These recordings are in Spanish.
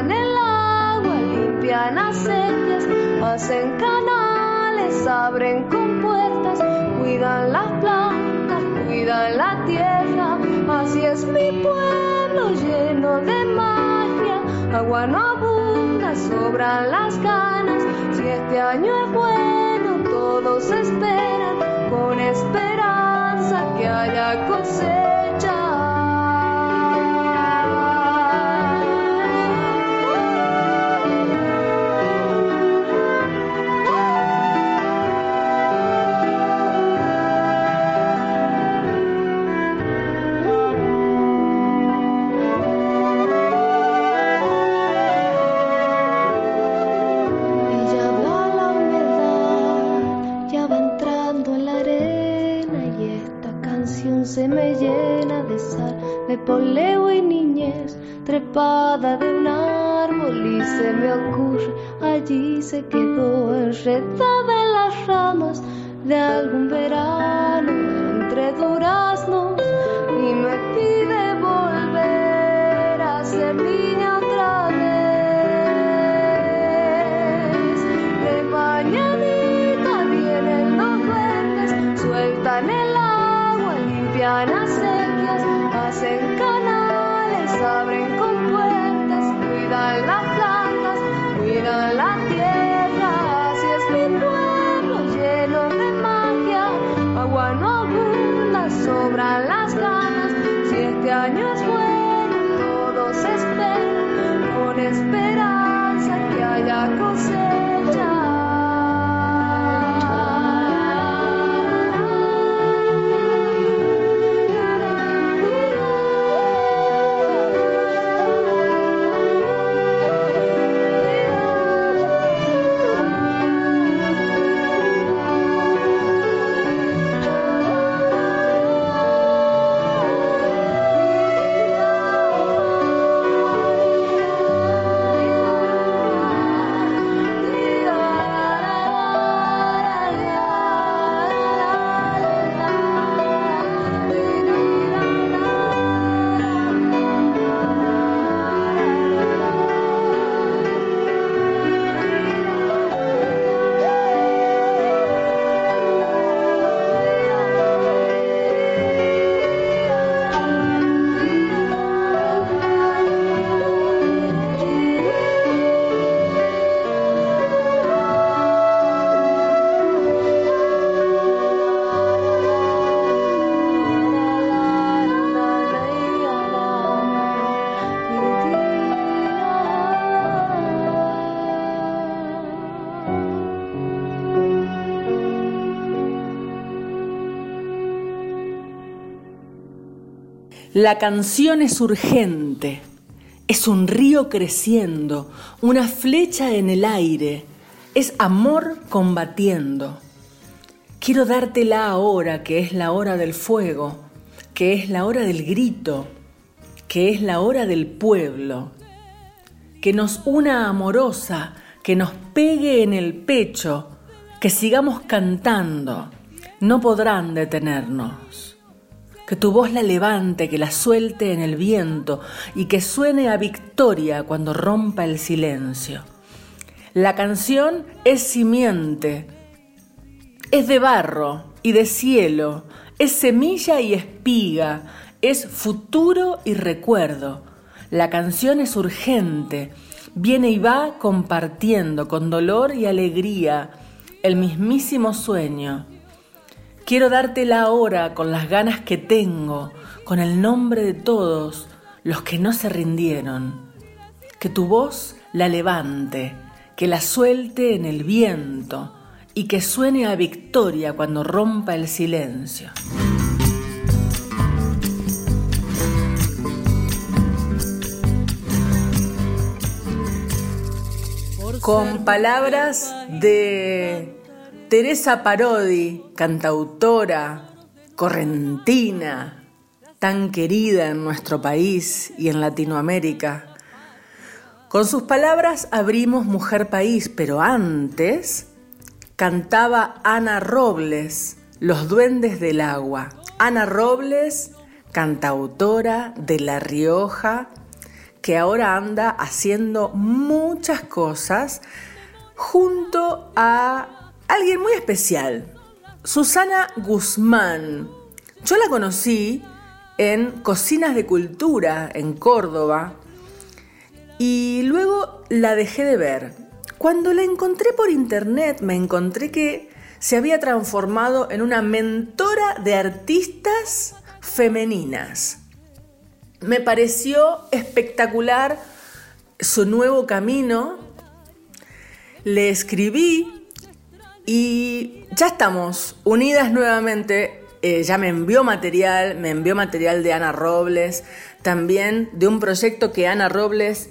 el agua, limpian acequias, hacen canales, abren compuertas, cuidan las plantas, cuidan la tierra. Así es mi pueblo lleno de magia, agua no abunda, sobran las ganas. Si este año es bueno, todos esperan con esperanza que haya cosecha. Quedó haya La canción es urgente, es un río creciendo, una flecha en el aire, es amor combatiendo. Quiero dártela ahora, que es la hora del fuego, que es la hora del grito, que es la hora del pueblo, que nos una amorosa, que nos pegue en el pecho, que sigamos cantando, no podrán detenernos. Que tu voz la levante, que la suelte en el viento y que suene a victoria cuando rompa el silencio. La canción es simiente, es de barro y de cielo, es semilla y espiga, es futuro y recuerdo. La canción es urgente, viene y va compartiendo con dolor y alegría el mismísimo sueño. Quiero dártela ahora con las ganas que tengo, con el nombre de todos los que no se rindieron. Que tu voz la levante, que la suelte en el viento y que suene a victoria cuando rompa el silencio. Con palabras de Teresa Parodi, cantautora, correntina, tan querida en nuestro país y en Latinoamérica. Con sus palabras abrimos Mujer País, pero antes cantaba Ana Robles, Los Duendes del Agua. Ana Robles, cantautora de La Rioja, que ahora anda haciendo muchas cosas junto a alguien muy especial, Susana Guzmán. Yo la conocí en Cocinas de Cultura en Córdoba y luego la dejé de ver. Cuando la encontré por internet me encontré que se había transformado en una mentora de artistas femeninas. Me pareció espectacular su nuevo camino. Le escribí y ya estamos unidas nuevamente. Eh, ya me envió material, me envió material de Ana Robles, también de un proyecto que Ana Robles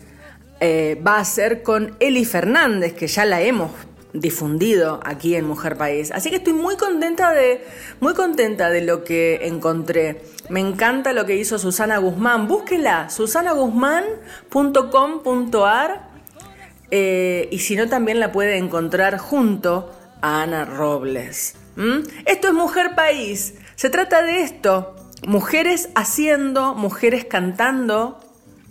eh, va a ser con Eli Fernández, que ya la hemos difundido aquí en Mujer País. Así que estoy muy contenta de, muy contenta de lo que encontré. Me encanta lo que hizo Susana Guzmán. Búsquela, susanaguzmán.com.ar eh, y si no también la puede encontrar junto Ana Robles. Esto es Mujer País. Se trata de esto. Mujeres haciendo, mujeres cantando,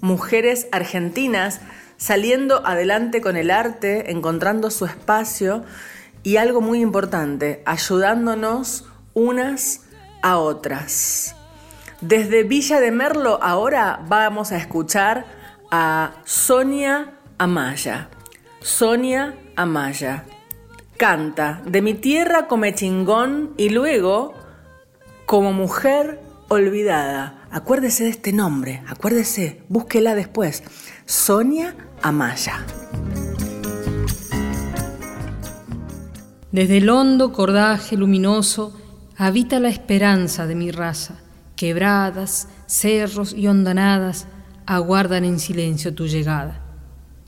mujeres argentinas saliendo adelante con el arte, encontrando su espacio y algo muy importante, ayudándonos unas a otras. Desde Villa de Merlo ahora vamos a escuchar a Sonia Amaya. Sonia Amaya canta De mi tierra come chingón y luego como mujer olvidada. Acuérdese de este nombre, acuérdese, búsquela después. Sonia Amaya. Desde el hondo cordaje luminoso habita la esperanza de mi raza. Quebradas, cerros y hondanadas aguardan en silencio tu llegada.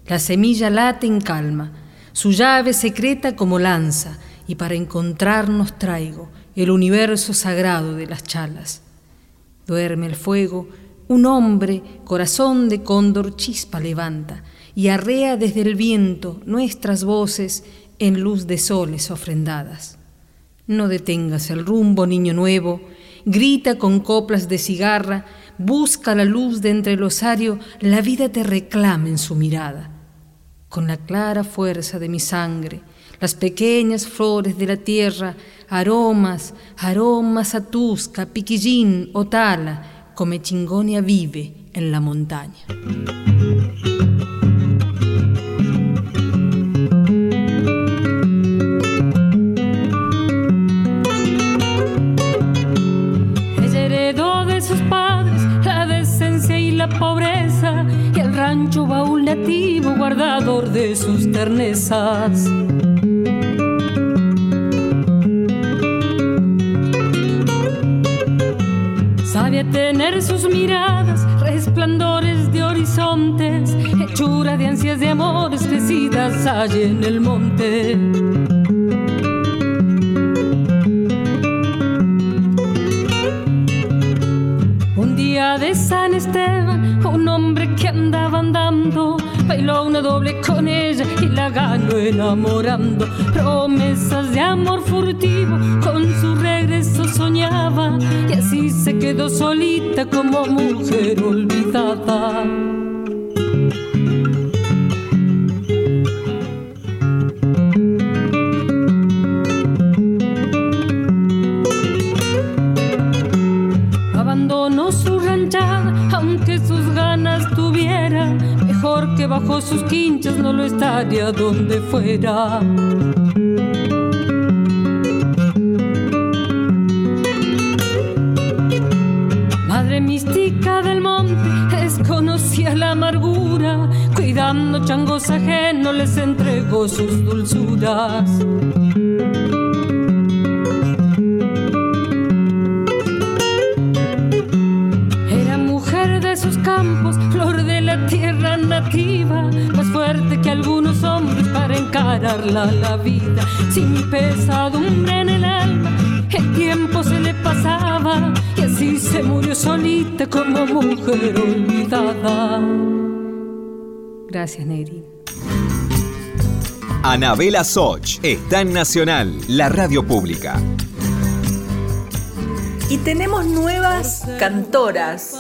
La semilla late en calma, su llave secreta como lanza, y para encontrarnos traigo el universo sagrado de las chalas. Duerme el fuego, un hombre, corazón de cóndor, chispa levanta, y arrea desde el viento nuestras voces en luz de soles ofrendadas. No detengas el rumbo, niño nuevo, grita con coplas de cigarra, busca la luz de entre el osario, la vida te reclama en su mirada. Con la clara fuerza de mi sangre, las pequeñas flores de la tierra, aromas, aromas atusca, piquillín, otala, come chingonia vive en la montaña. Rancho baúl nativo guardador de sus ternezas. Sabe tener sus miradas, resplandores de horizontes, hechura de ansias de amores crecidas allá en el monte. Un día de San Esteban un hombre que andaba andando, bailó una doble con ella y la ganó enamorando. Promesas de amor furtivo, con su regreso soñaba y así se quedó solita como mujer olvidada. Bajo sus quinchas no lo estaría donde fuera. Madre mística del monte, desconocía la amargura, cuidando changos ajenos les entregó sus dulzuras. Tierra nativa, más fuerte que algunos hombres para encararla la vida, sin pesadumbre en el alma. El tiempo se le pasaba y así se murió solita como mujer olvidada. Gracias, Negri. Anabela Soch está en Nacional, la radio pública. Y tenemos nuevas cantoras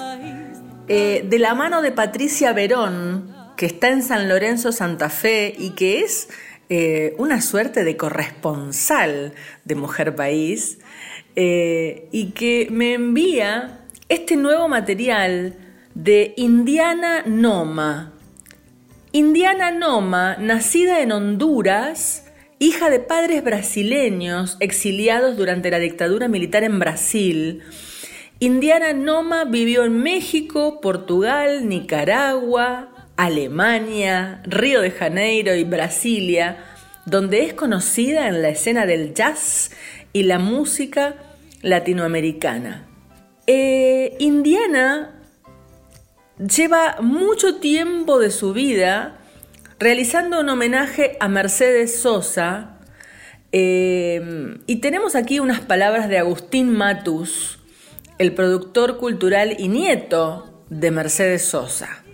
eh, de la mano de Patricia Verón, que está en San Lorenzo, Santa Fe, y que es eh, una suerte de corresponsal de Mujer País, eh, y que me envía este nuevo material de Indiana Noma. Indiana Noma, nacida en Honduras, hija de padres brasileños exiliados durante la dictadura militar en Brasil, Indiana Noma vivió en México, Portugal, Nicaragua, Alemania, Río de Janeiro y Brasilia, donde es conocida en la escena del jazz y la música latinoamericana. Eh, Indiana lleva mucho tiempo de su vida realizando un homenaje a Mercedes Sosa eh, y tenemos aquí unas palabras de Agustín Matus, el productor cultural y nieto de Mercedes Sosa.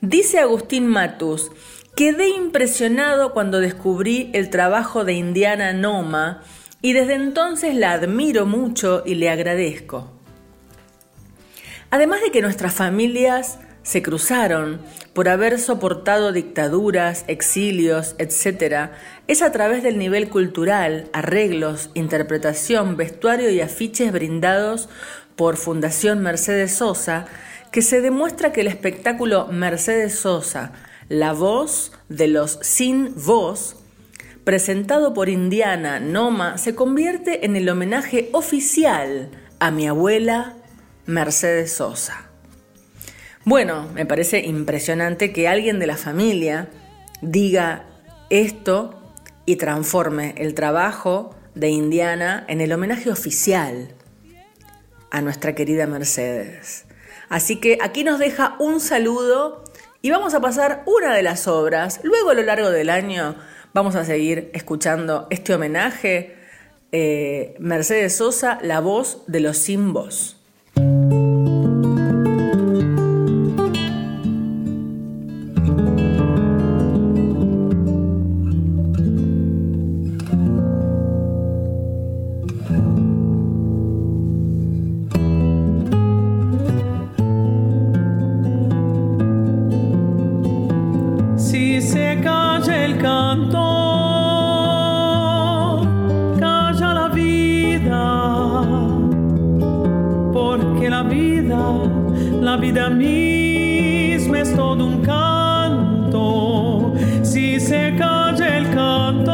Dice Agustín Matus, quedé impresionado cuando descubrí el trabajo de Indiana Noma y desde entonces la admiro mucho y le agradezco. Además de que nuestras familias se cruzaron por haber soportado dictaduras, exilios, etc., es a través del nivel cultural, arreglos, interpretación, vestuario y afiches brindados por Fundación Mercedes Sosa que se demuestra que el espectáculo Mercedes Sosa, la voz de los sin voz, presentado por Indiana Noma, se convierte en el homenaje oficial a mi abuela Mercedes Sosa. Bueno, me parece impresionante que alguien de la familia diga esto y transforme el trabajo de Indiana en el homenaje oficial a nuestra querida Mercedes. Así que aquí nos deja un saludo y vamos a pasar una de las obras. Luego a lo largo del año vamos a seguir escuchando este homenaje. Eh, Mercedes Sosa, la voz de los sin. la vida, la vida misma es todo un canto. Si se calla el canto,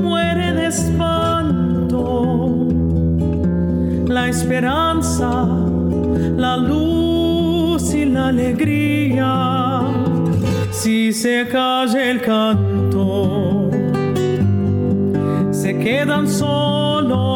muere de espanto. La esperanza, la luz y la alegría. Si se calla el canto, se quedan solos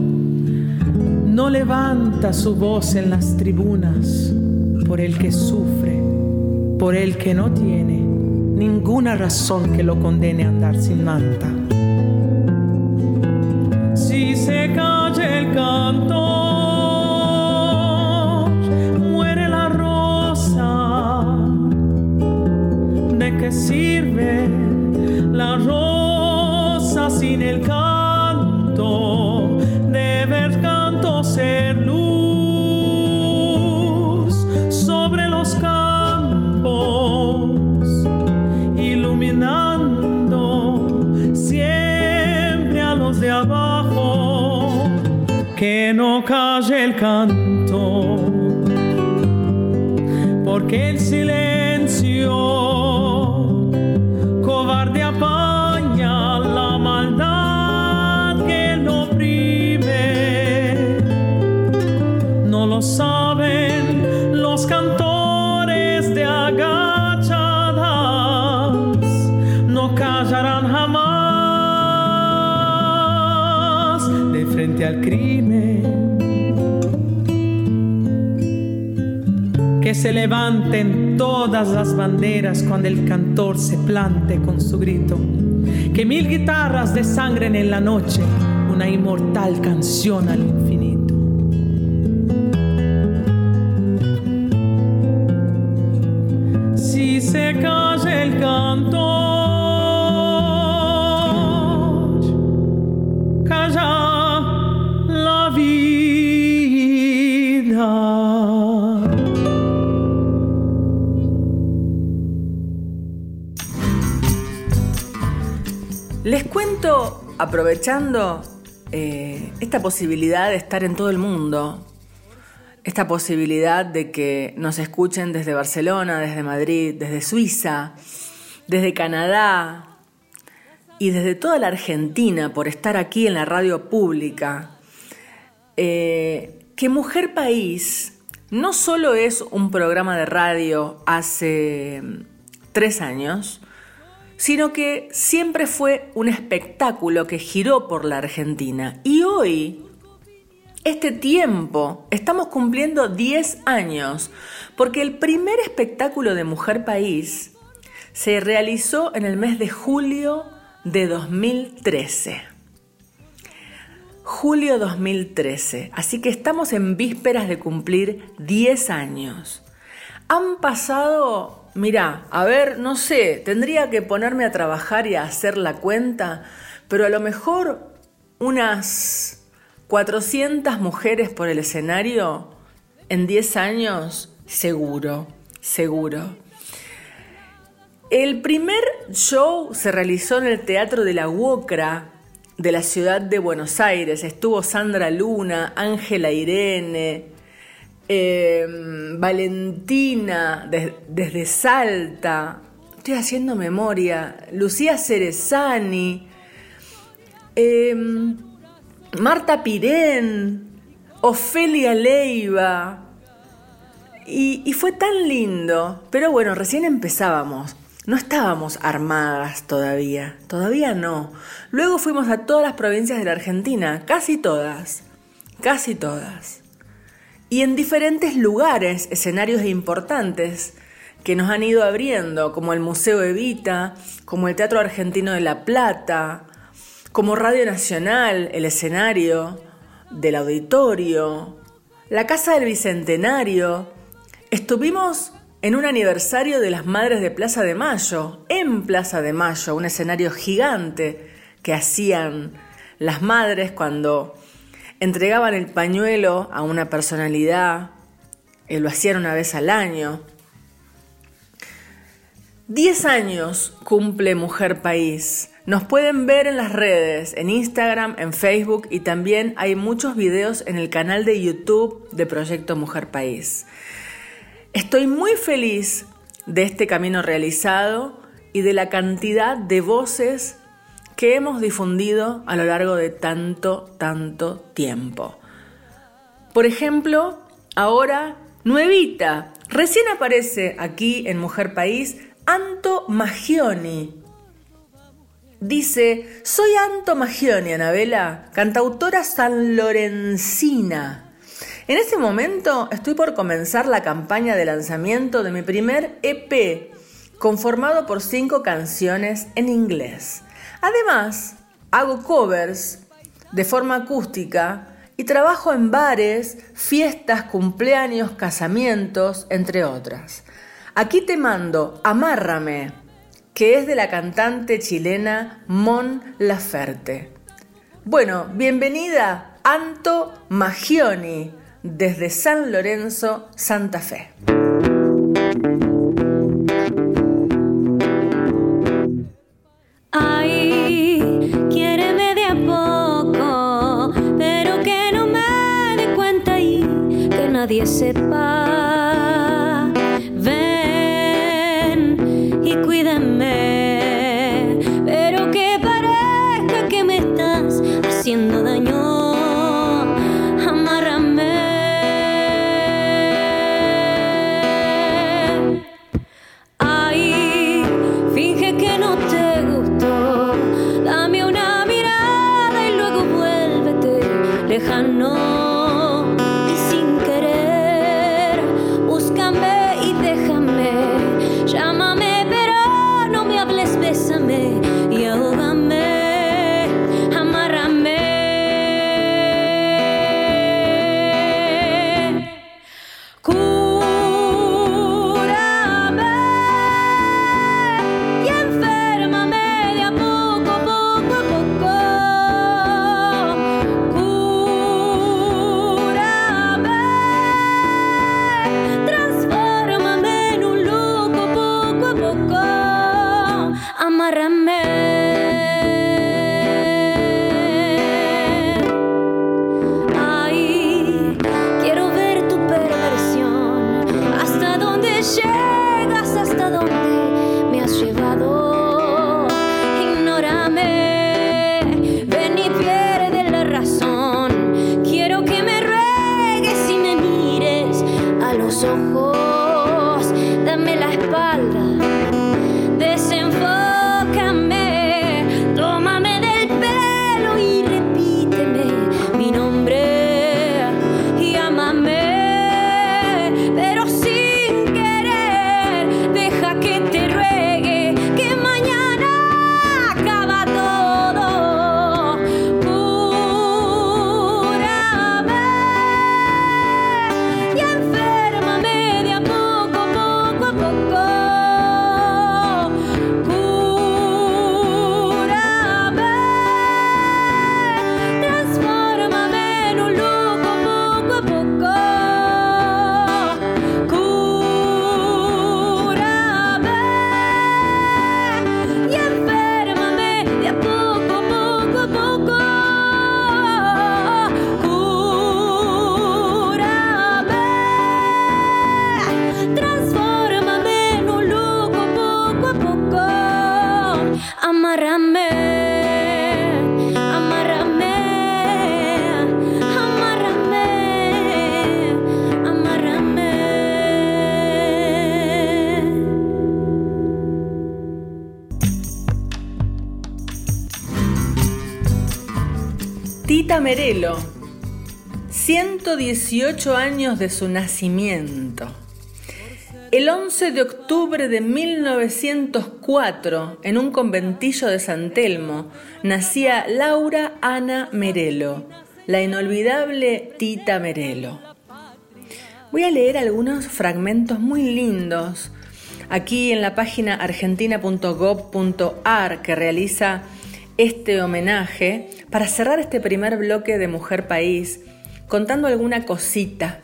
no levanta su voz en las tribunas por el que sufre, por el que no tiene ninguna razón que lo condene a andar sin manta. Si se calla el cantor, muere la rosa. ¿De qué sirve la rosa sin el cantor? ser luz sobre los campos, iluminando siempre a los de abajo, que no calle el canto, porque el silencio Que se levanten todas las banderas cuando el cantor se plante con su grito. Que mil guitarras desangren en la noche una inmortal canción al infinito. Si se calla el cantor, aprovechando eh, esta posibilidad de estar en todo el mundo, esta posibilidad de que nos escuchen desde Barcelona, desde Madrid, desde Suiza, desde Canadá y desde toda la Argentina por estar aquí en la radio pública, eh, que Mujer País no solo es un programa de radio hace tres años, sino que siempre fue un espectáculo que giró por la Argentina. Y hoy, este tiempo, estamos cumpliendo 10 años, porque el primer espectáculo de Mujer País se realizó en el mes de julio de 2013. Julio 2013, así que estamos en vísperas de cumplir 10 años. Han pasado, mira, a ver, no sé, tendría que ponerme a trabajar y a hacer la cuenta, pero a lo mejor unas 400 mujeres por el escenario en 10 años, seguro, seguro. El primer show se realizó en el Teatro de la UOCRA de la ciudad de Buenos Aires. Estuvo Sandra Luna, Ángela Irene, eh, Valentina de- desde Salta. Estoy haciendo memoria. Lucía Cerezani. eh, Marta Pirén. Ofelia Leiva. Y fue tan lindo. Pero bueno, recién empezábamos. No estábamos armadas todavía. Todavía no. Luego fuimos a todas las provincias de la Argentina. Casi todas. Casi todas. Y en diferentes lugares, escenarios importantes que nos han ido abriendo, como el Museo Evita, como el Teatro Argentino de La Plata, como Radio Nacional, el escenario del auditorio, la Casa del Bicentenario. Estuvimos en un aniversario de las Madres de Plaza de Mayo, en Plaza de Mayo, un escenario gigante que hacían las madres cuando entregaban el pañuelo a una personalidad, eh, lo hacían una vez al año. Diez años cumple Mujer País. Nos pueden ver en las redes, en Instagram, en Facebook y también hay muchos videos en el canal de YouTube de Proyecto Mujer País. Estoy muy feliz de este camino realizado y de la cantidad de voces que hemos difundido a lo largo de tanto, tanto tiempo. Por ejemplo, ahora, nuevita, recién aparece aquí en Mujer País Anto Magioni. Dice, soy Anto Magioni, Anabela, cantautora sanlorencina. En este momento estoy por comenzar la campaña de lanzamiento de mi primer EP, conformado por cinco canciones en inglés. Además, hago covers de forma acústica y trabajo en bares, fiestas, cumpleaños, casamientos, entre otras. Aquí te mando Amárrame, que es de la cantante chilena Mon Laferte. Bueno, bienvenida Anto Magioni desde San Lorenzo, Santa Fe. Nadie sepa. Ven y cuídame, pero que parezca que me estás haciendo daño. Merelo, 118 años de su nacimiento. El 11 de octubre de 1904, en un conventillo de San Telmo, nacía Laura Ana Merelo, la inolvidable Tita Merelo. Voy a leer algunos fragmentos muy lindos aquí en la página argentina.gov.ar que realiza este homenaje para cerrar este primer bloque de Mujer País contando alguna cosita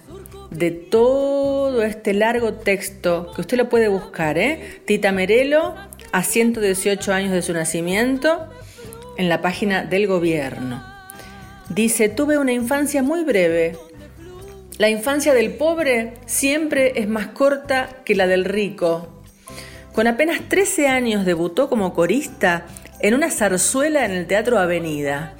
de todo este largo texto que usted lo puede buscar, ¿eh? Tita Merelo, a 118 años de su nacimiento, en la página del gobierno. Dice, tuve una infancia muy breve. La infancia del pobre siempre es más corta que la del rico. Con apenas 13 años debutó como corista en una zarzuela en el Teatro Avenida.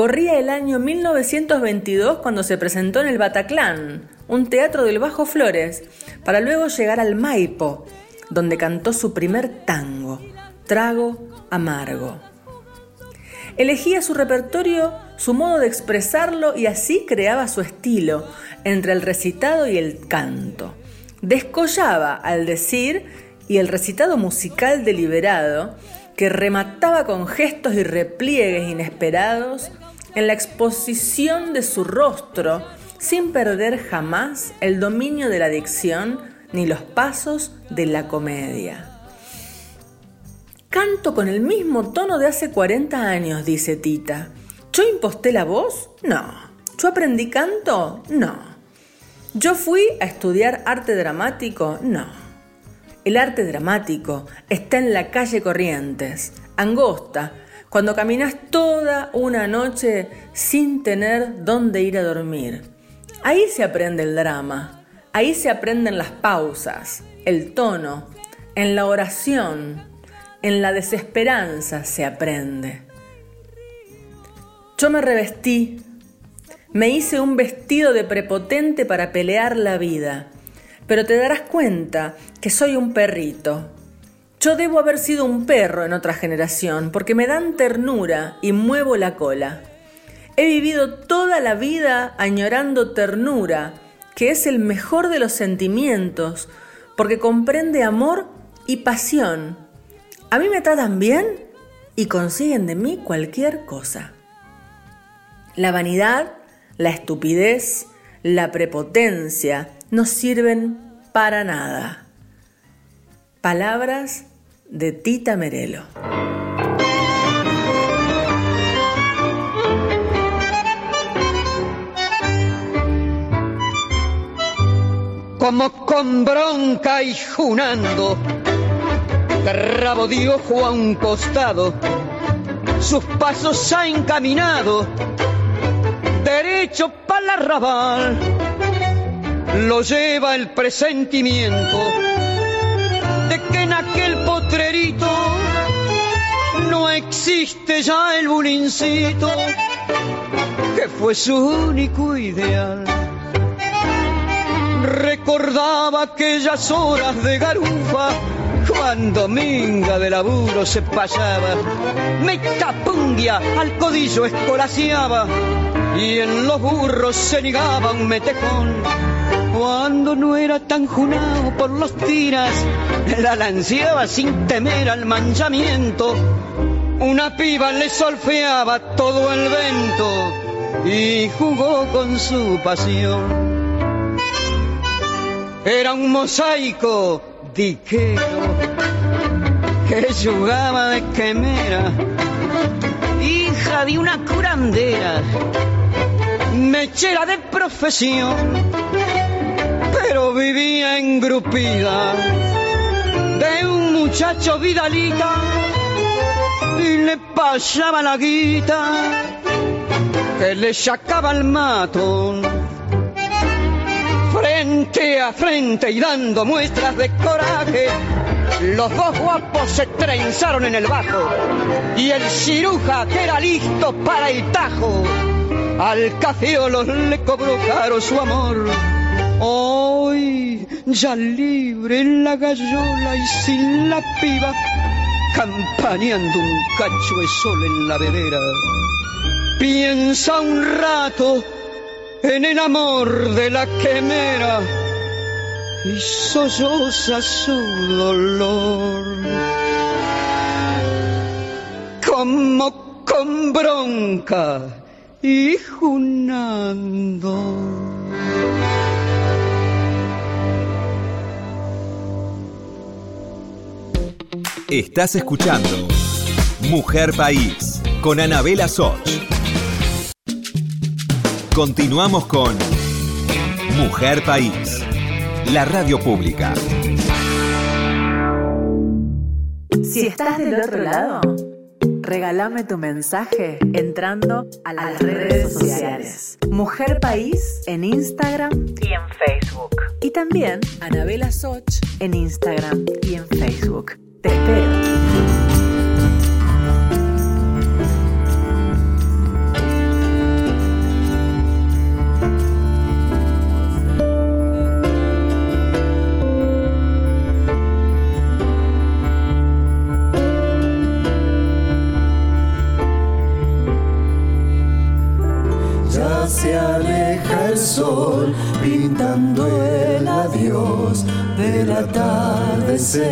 Corría el año 1922 cuando se presentó en el Bataclán, un teatro del Bajo Flores, para luego llegar al Maipo, donde cantó su primer tango, Trago Amargo. Elegía su repertorio, su modo de expresarlo y así creaba su estilo entre el recitado y el canto. Descollaba al decir y el recitado musical deliberado que remataba con gestos y repliegues inesperados en la exposición de su rostro, sin perder jamás el dominio de la dicción ni los pasos de la comedia. Canto con el mismo tono de hace 40 años, dice Tita. ¿Yo imposté la voz? No. ¿Yo aprendí canto? No. ¿Yo fui a estudiar arte dramático? No. El arte dramático está en la calle Corrientes, angosta, cuando caminas toda una noche sin tener dónde ir a dormir. Ahí se aprende el drama, ahí se aprenden las pausas, el tono, en la oración, en la desesperanza se aprende. Yo me revestí, me hice un vestido de prepotente para pelear la vida, pero te darás cuenta que soy un perrito. Yo debo haber sido un perro en otra generación, porque me dan ternura y muevo la cola. He vivido toda la vida añorando ternura, que es el mejor de los sentimientos, porque comprende amor y pasión. A mí me tratan bien y consiguen de mí cualquier cosa. La vanidad, la estupidez, la prepotencia no sirven para nada. Palabras de Tita Merelo. Como con bronca y junando, rabo ojo a un costado, sus pasos ha encaminado derecho para la arrabal. Lo lleva el presentimiento existe ya el bulincito que fue su único ideal. Recordaba aquellas horas de garufa cuando minga de laburo se pasaba, me capungia al codillo escolaciaba y en los burros se negaba un metejón. Cuando no era tan junado por los tiras, la lanceaba sin temer al manchamiento. Una piba le solfeaba todo el vento y jugó con su pasión. Era un mosaico diquero que jugaba de quemera, hija de una curandera. Mechera de profesión, pero vivía engrupida. De un muchacho vidalita y le pasaba la guita que le sacaba el matón. Frente a frente y dando muestras de coraje, los dos guapos se trenzaron en el bajo y el ciruja que era listo para el tajo al cafeolo le cobró caro su amor. Hoy, ya libre en la gallola y sin la piba, campaneando un cacho de sol en la vedera. Piensa un rato en el amor de la quemera y solloza su dolor. Como con bronca y junando. Estás escuchando Mujer País con Anabela Soch. Continuamos con Mujer País, la radio pública. Si estás del otro lado, Regálame tu mensaje entrando a las, redes, sociales. Mujer País en Instagram y en Facebook. Y también Anabela Soch en Instagram y en Facebook. Te espero. El sol pintando el adiós del atardecer.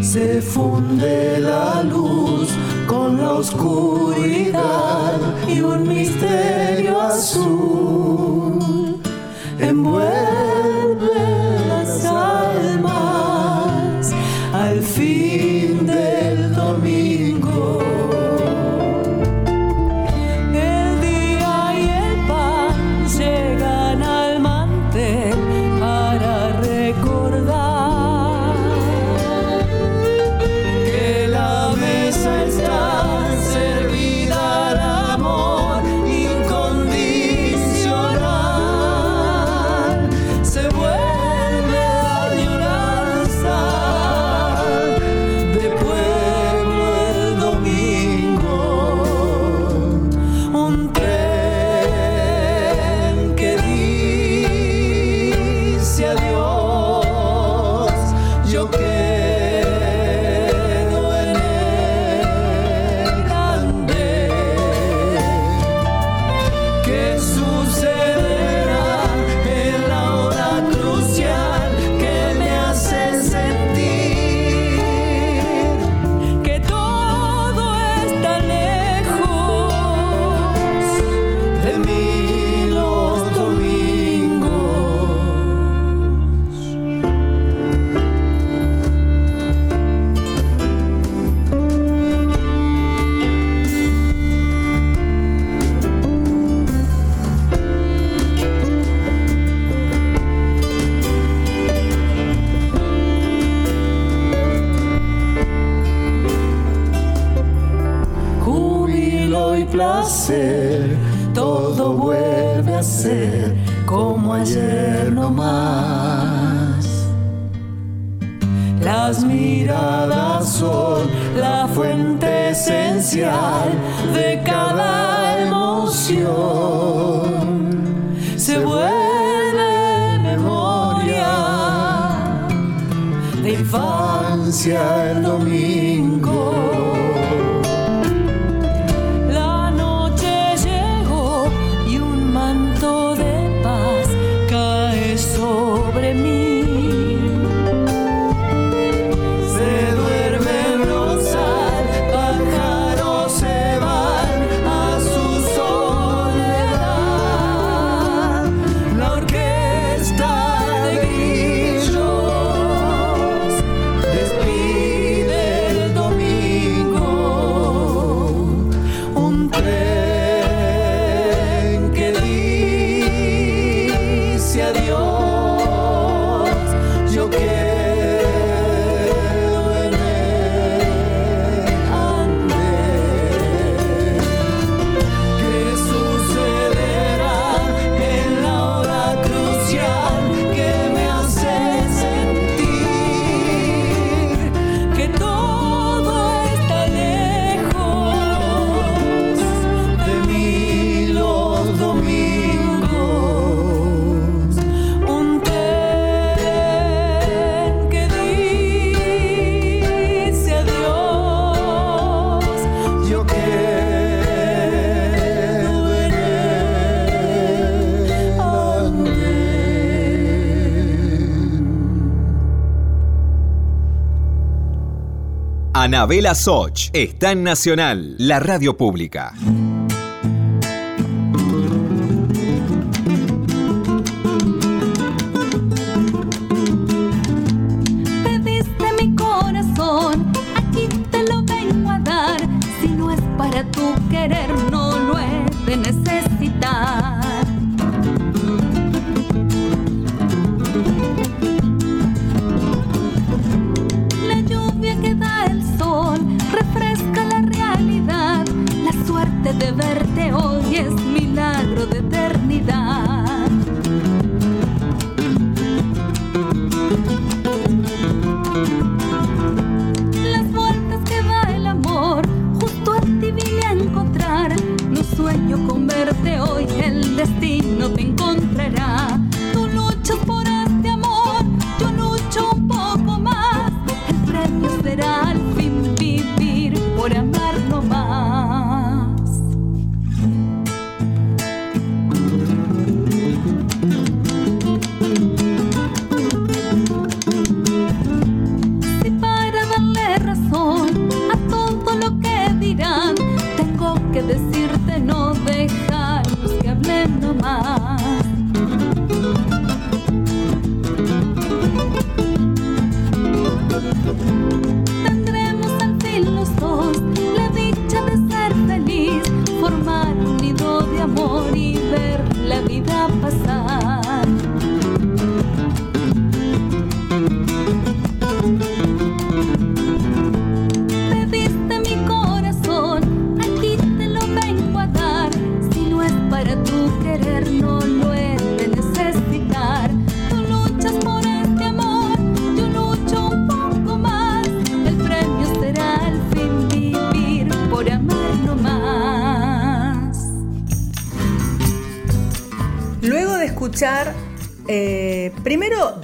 Se funde la luz con la oscuridad y un misterio azul envuelve como ayer no más. Las miradas son la fuente esencial de cada emoción. Se vuelve memoria de infancia el domingo. Anabela Soch está en Nacional, la radio pública.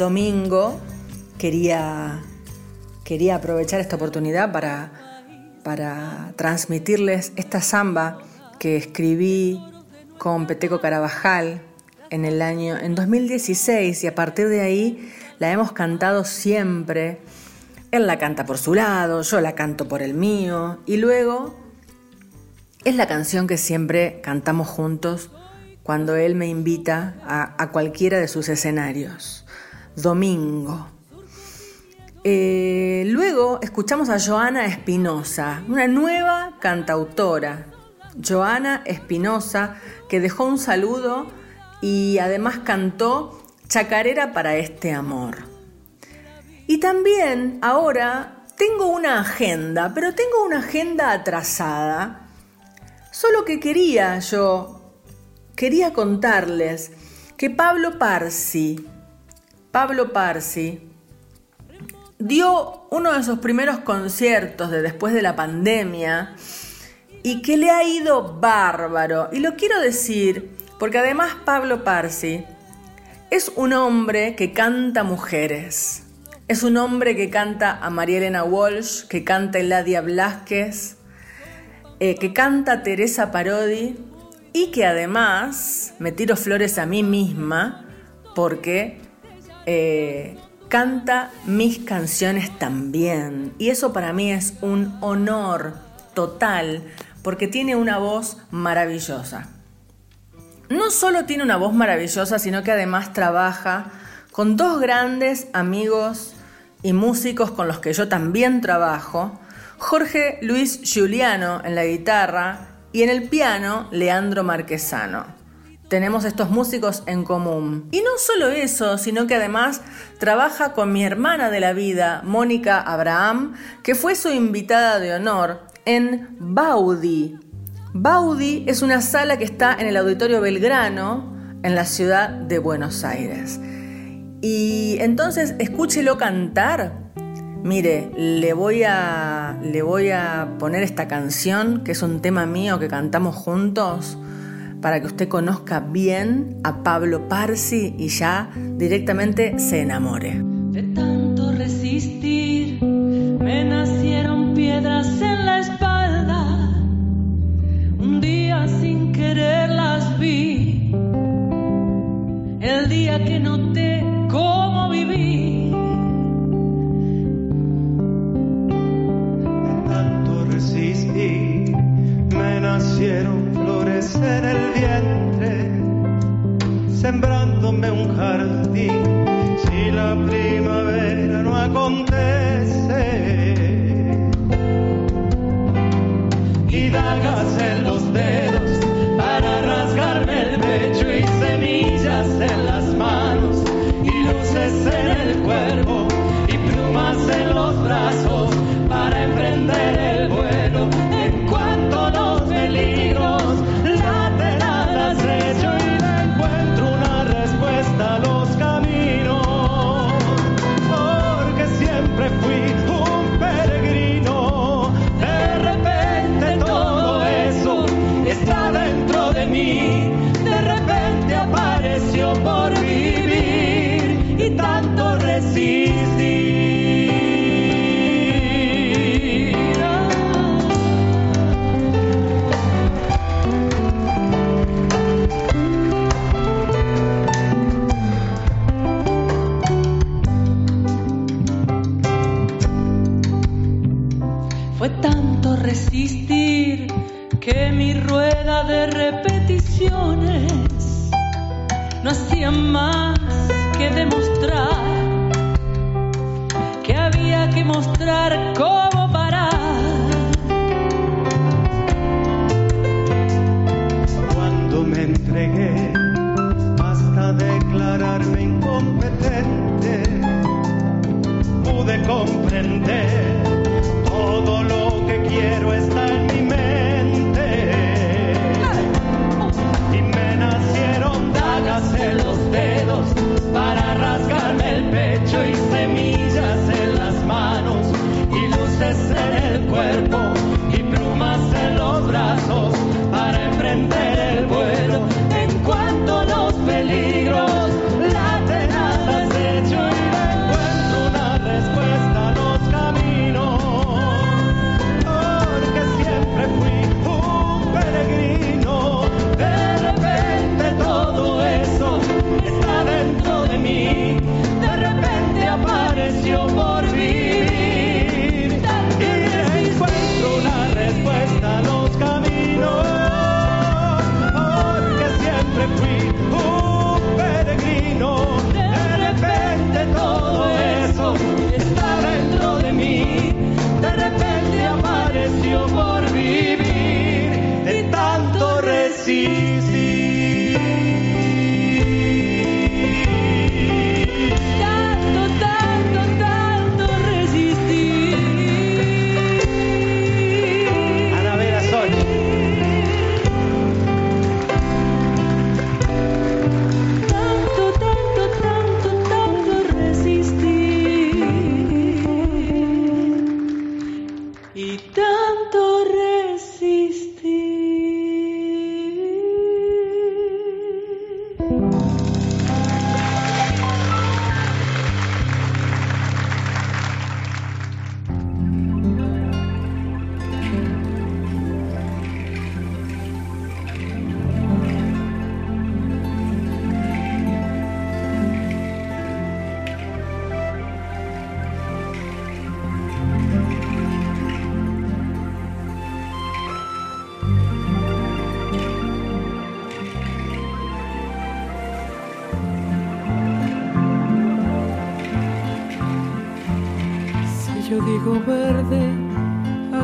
Domingo quería, quería aprovechar esta oportunidad para, para transmitirles esta samba que escribí con Peteco Carabajal en el año en 2016 y a partir de ahí la hemos cantado siempre. Él la canta por su lado, yo la canto por el mío y luego es la canción que siempre cantamos juntos cuando él me invita a, a cualquiera de sus escenarios. Domingo. Eh, luego escuchamos a Joana Espinosa, una nueva cantautora. Joana Espinosa, que dejó un saludo y además cantó Chacarera para este amor. Y también ahora tengo una agenda, pero tengo una agenda atrasada, Solo que quería yo, quería contarles que Pablo Parsi, Pablo Parsi, dio uno de sus primeros conciertos de después de la pandemia y que le ha ido bárbaro. Y lo quiero decir porque además Pablo Parsi es un hombre que canta mujeres. Es un hombre que canta a María Elena Walsh, que canta Eladia Blasquez, eh, que canta Teresa Parodi y que además me tiro flores a mí misma porque eh, canta mis canciones también. Y eso para mí es un honor total porque tiene una voz maravillosa. No solo tiene una voz maravillosa, sino que además trabaja con dos grandes amigos y músicos con los que yo también trabajo, Jorge Luis Giuliano en la guitarra y en el piano Leandro Marquesano. Tenemos estos músicos en común. Y no solo eso, sino que además trabaja con mi hermana de la vida, Mónica Abraham, que fue su invitada de honor en Baudi, Baudi es una sala que está en el Auditorio Belgrano, en la ciudad de Buenos Aires. Y entonces escúchelo cantar. Mire, le voy a le voy a poner esta canción, que es un tema mío que cantamos juntos, para que usted conozca bien a Pablo Parsi y ya directamente se enamore. De tanto resistir, me nacieron piedras en la espalda un día sin querer las vi. El día que noté cómo viví. De tanto resistí, me nacieron flores en el vientre, sembrándome un jardín. Si la primavera no acontece y dagas en los dedos para rasgarme el pecho y semillas en las manos y luces en el cuerpo y plumas en los brazos para emprender no hacía más que demostrar que había que mostrar cómo parar. Cuando me entregué hasta declararme incompetente, pude comprender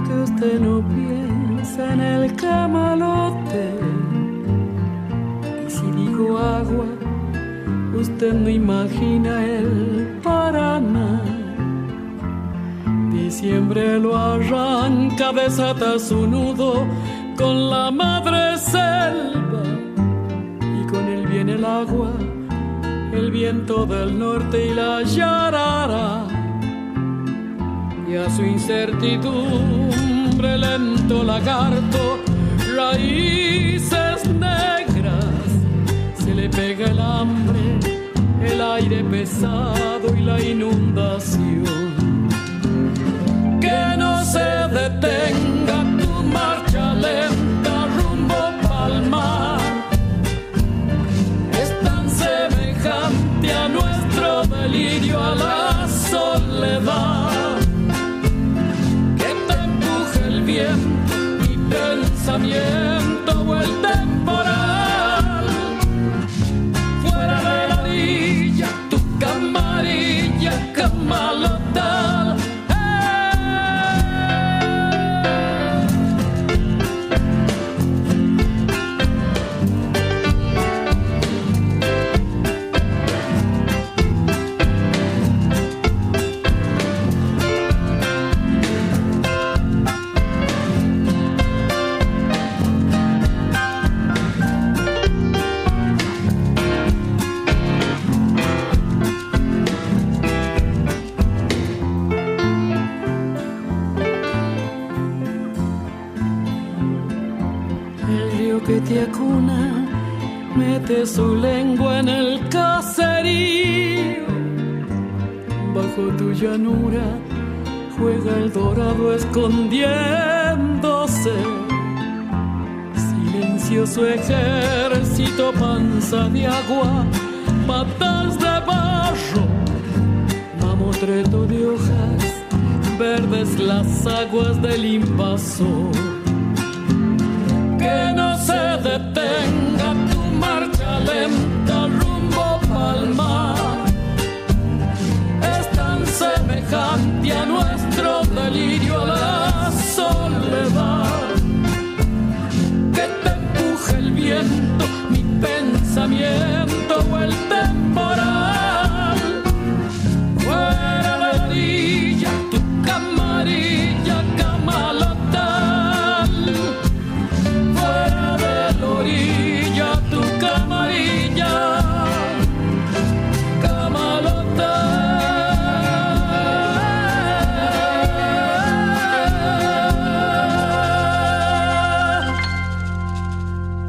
que usted no piensa en el camalote. Y si digo agua, usted no imagina el Paraná. Diciembre lo arranca, desata su nudo con la madre selva y con él viene el agua, el viento del norte y la yarara. Y a su incertidumbre lento lagarto, raíces negras, se le pega el hambre, el aire pesado y la inundación. Que no se detenga tu marcha lenta rumbo palmar. Es tan semejante a nuestro delirio, a la soledad. Pensamiento que te acuna mete su lengua en el caserío. Bajo tu llanura juega el dorado escondiéndose. Silencioso ejército, panza de agua, patas de barro, mamotreto de hojas, verdes las aguas del invasor que no se detenga tu marcha lenta rumbo palmar. Es tan semejante a nuestro delirio, a la soledad, que te empuje el viento, mi pensamiento o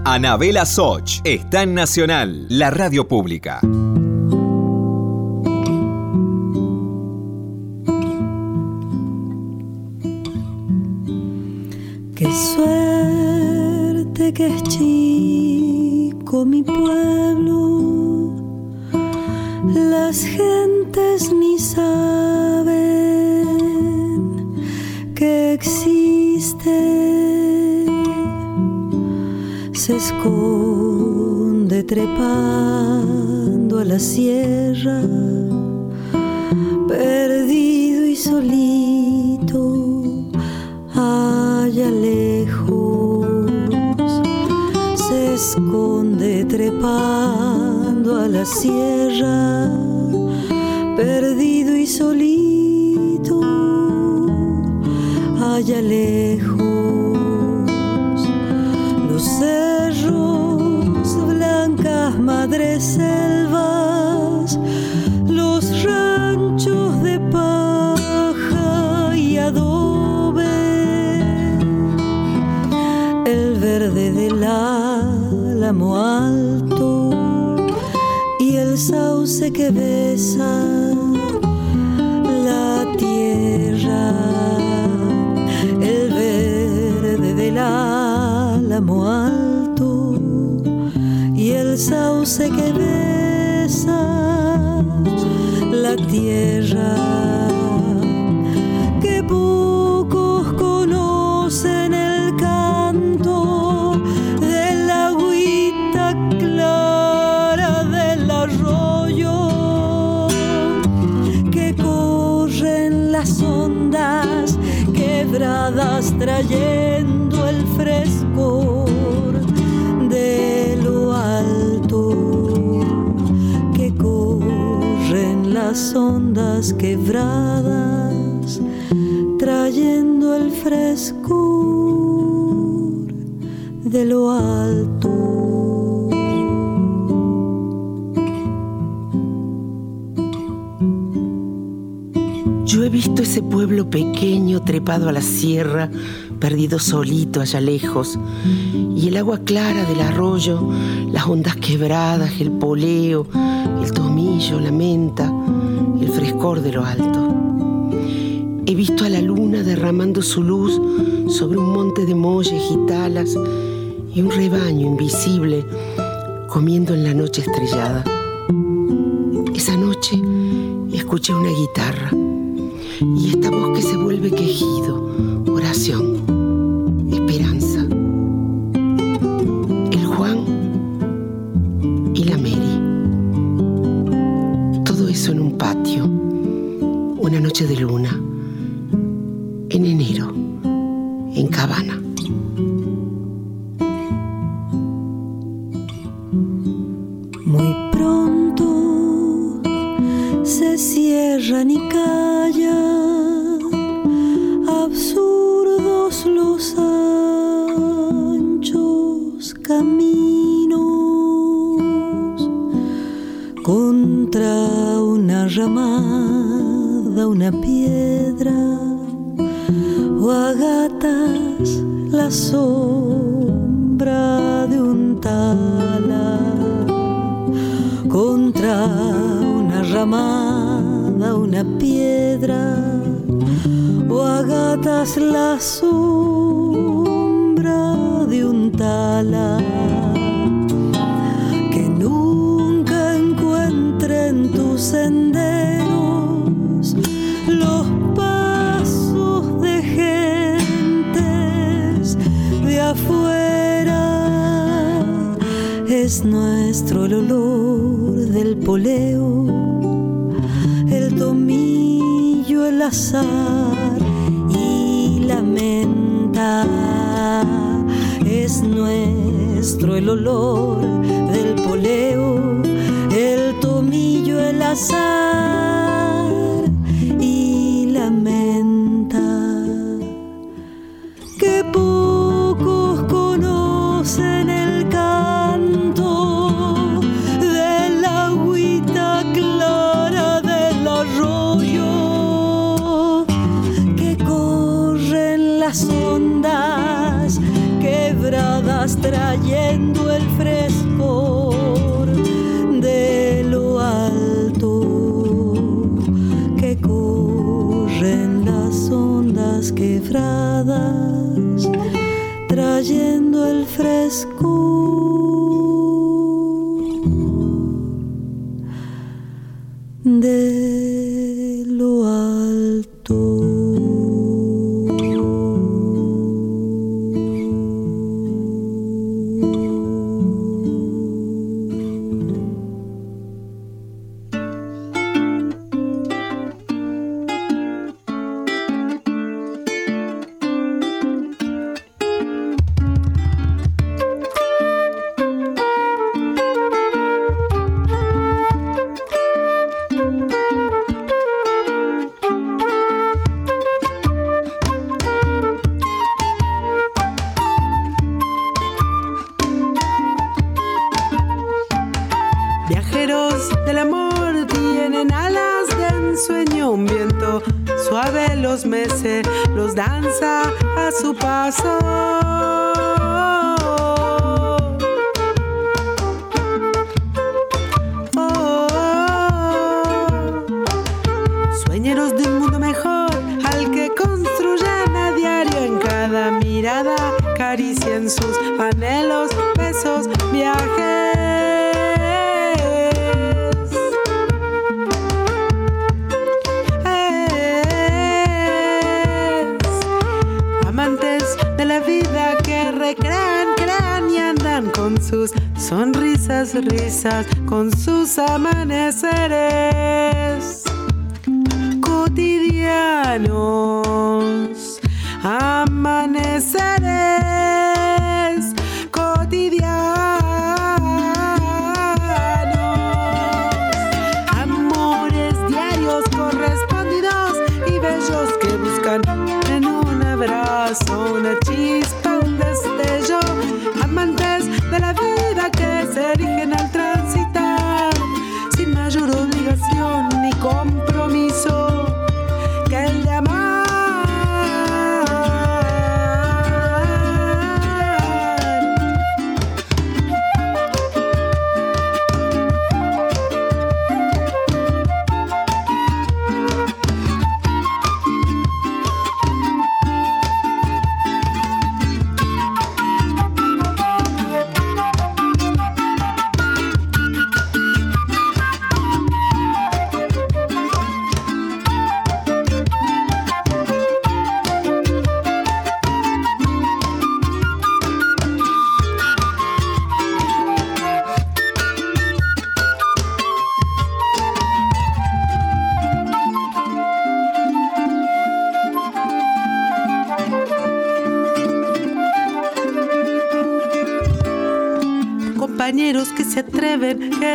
Anabela Soch está en Nacional, la radio pública. Qué suerte que es chico mi pueblo, las gentes ni saben que existe, se esconde trepando a la sierra, perdido y solito allá lejos se esconde trepando a la sierra, perdido y solito allá lejos. Cerros, blancas madres selvas, los ranchos de paja y adobe el verde del álamo alto y el sauce que besa la tierra, el verde del álamo alto sauce que besa la tierra que pocos conocen el canto de la agüita clara del arroyo que corren las ondas quebradas trayendo las ondas quebradas trayendo el frescor de lo alto. Yo he visto ese pueblo pequeño trepado a la sierra, perdido solito allá lejos, y el agua clara del arroyo, las ondas quebradas, el poleo, el tomillo, la menta, frescor de lo alto. He visto a la luna derramando su luz sobre un monte de molles y talas y un rebaño invisible comiendo en la noche estrellada. Esa noche escuché una guitarra y esta voz que se vuelve quejido, oración, noche de luna, es nuestro el olor del poleo el tomillo el azar y la menta. Es nuestro el olor del poleo el tomillo el azar del amor tienen alas de ensueño, un viento suave los mece, los danza a su paso. Con sus amaneceres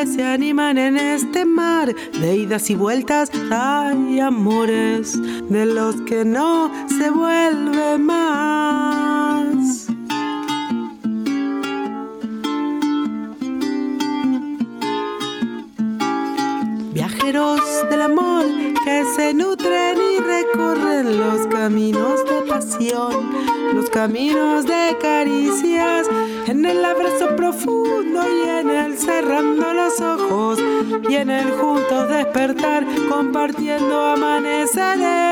se animan en este mar de idas y vueltas. Hay amores de los que no se vuelve más. Viajeros del amor que se nutren y recorren los caminos de pasión, los caminos de caricias, en el abrazo y en el juntos despertar compartiendo amaneceres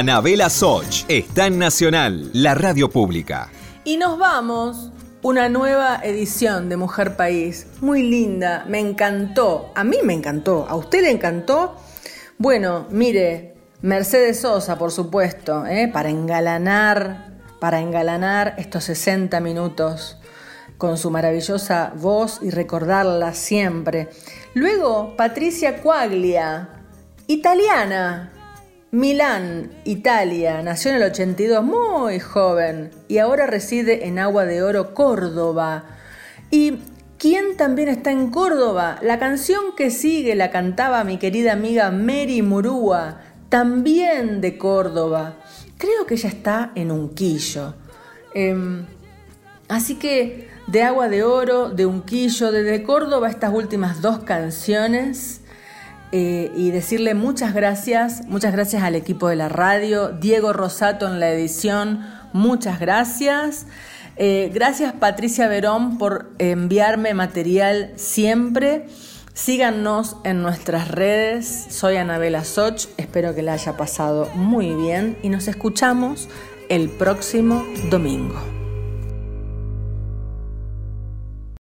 Anabela Soch está en Nacional, la radio pública. Y nos vamos. Una nueva edición de Mujer País. Muy linda, me encantó. A mí me encantó. ¿A usted le encantó? Bueno, mire, Mercedes Sosa, por supuesto, ¿eh? para engalanar, para engalanar estos 60 minutos con su maravillosa voz y recordarla siempre. Luego, Patricia Quaglia, italiana, Milán, Italia, nació en el 82, muy joven, y ahora reside en Agua de Oro, Córdoba. ¿Y quién también está en Córdoba? La canción que sigue la cantaba mi querida amiga Mary Murúa, también de Córdoba. Creo que ella está en Unquillo. Em, así que de Agua de Oro, de Unquillo, desde Córdoba, estas últimas dos canciones. Eh, y decirle muchas gracias, muchas gracias al equipo de la radio, Diego Rosato en la edición, muchas gracias. Eh, gracias Patricia Verón por enviarme material siempre. Síganos en nuestras redes, soy Anabela Soch, espero que la haya pasado muy bien y nos escuchamos el próximo domingo.